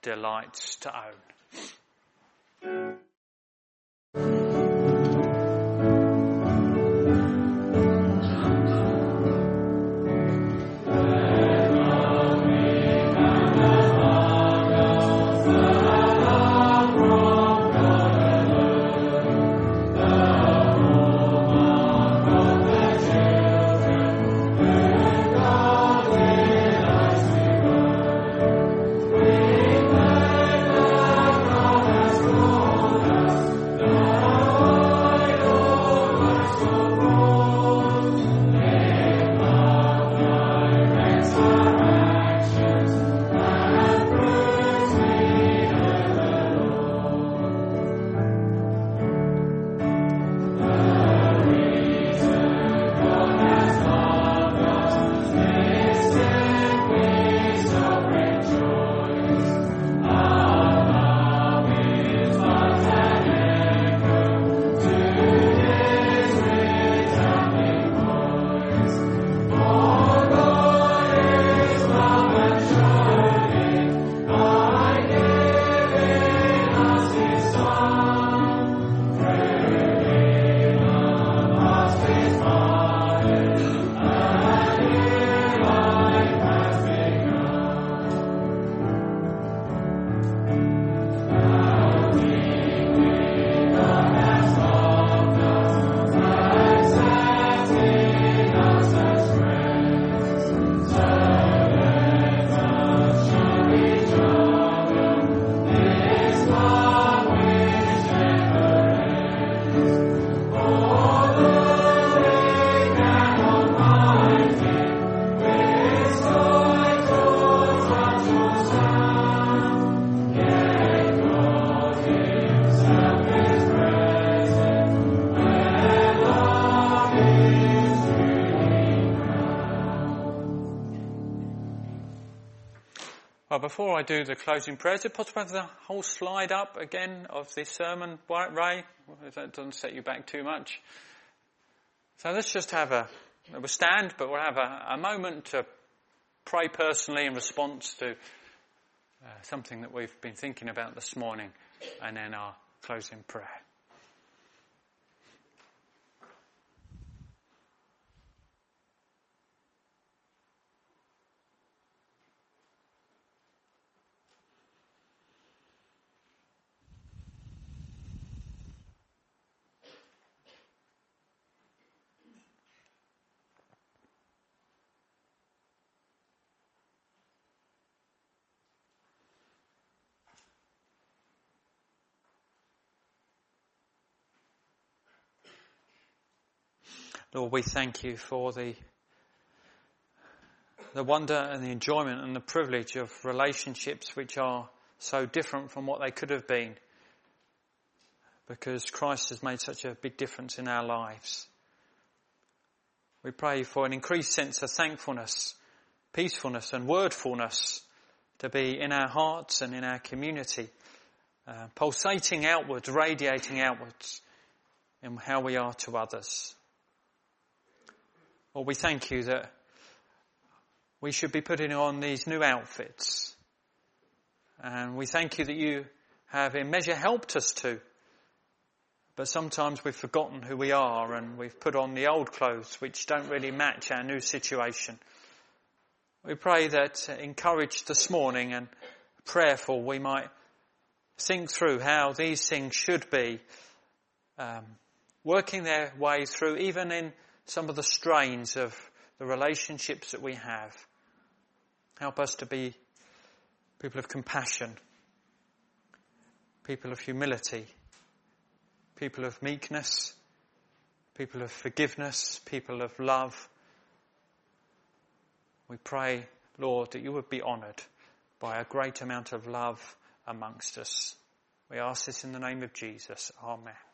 delights to own. Well, before I do the closing prayer, is it possible to have the whole slide up again of this sermon, Ray? That doesn't set you back too much. So let's just have a, we'll stand, but we'll have a, a moment to pray personally in response to uh, something that we've been thinking about this morning, and then our closing prayer. Lord, we thank you for the, the wonder and the enjoyment and the privilege of relationships which are so different from what they could have been because Christ has made such a big difference in our lives. We pray for an increased sense of thankfulness, peacefulness and wordfulness to be in our hearts and in our community, uh, pulsating outwards, radiating outwards in how we are to others. Lord, we thank you that we should be putting on these new outfits. And we thank you that you have in measure helped us to. But sometimes we've forgotten who we are and we've put on the old clothes which don't really match our new situation. We pray that encouraged this morning and prayerful we might think through how these things should be um, working their way through even in some of the strains of the relationships that we have. Help us to be people of compassion, people of humility, people of meekness, people of forgiveness, people of love. We pray, Lord, that you would be honoured by a great amount of love amongst us. We ask this in the name of Jesus. Amen.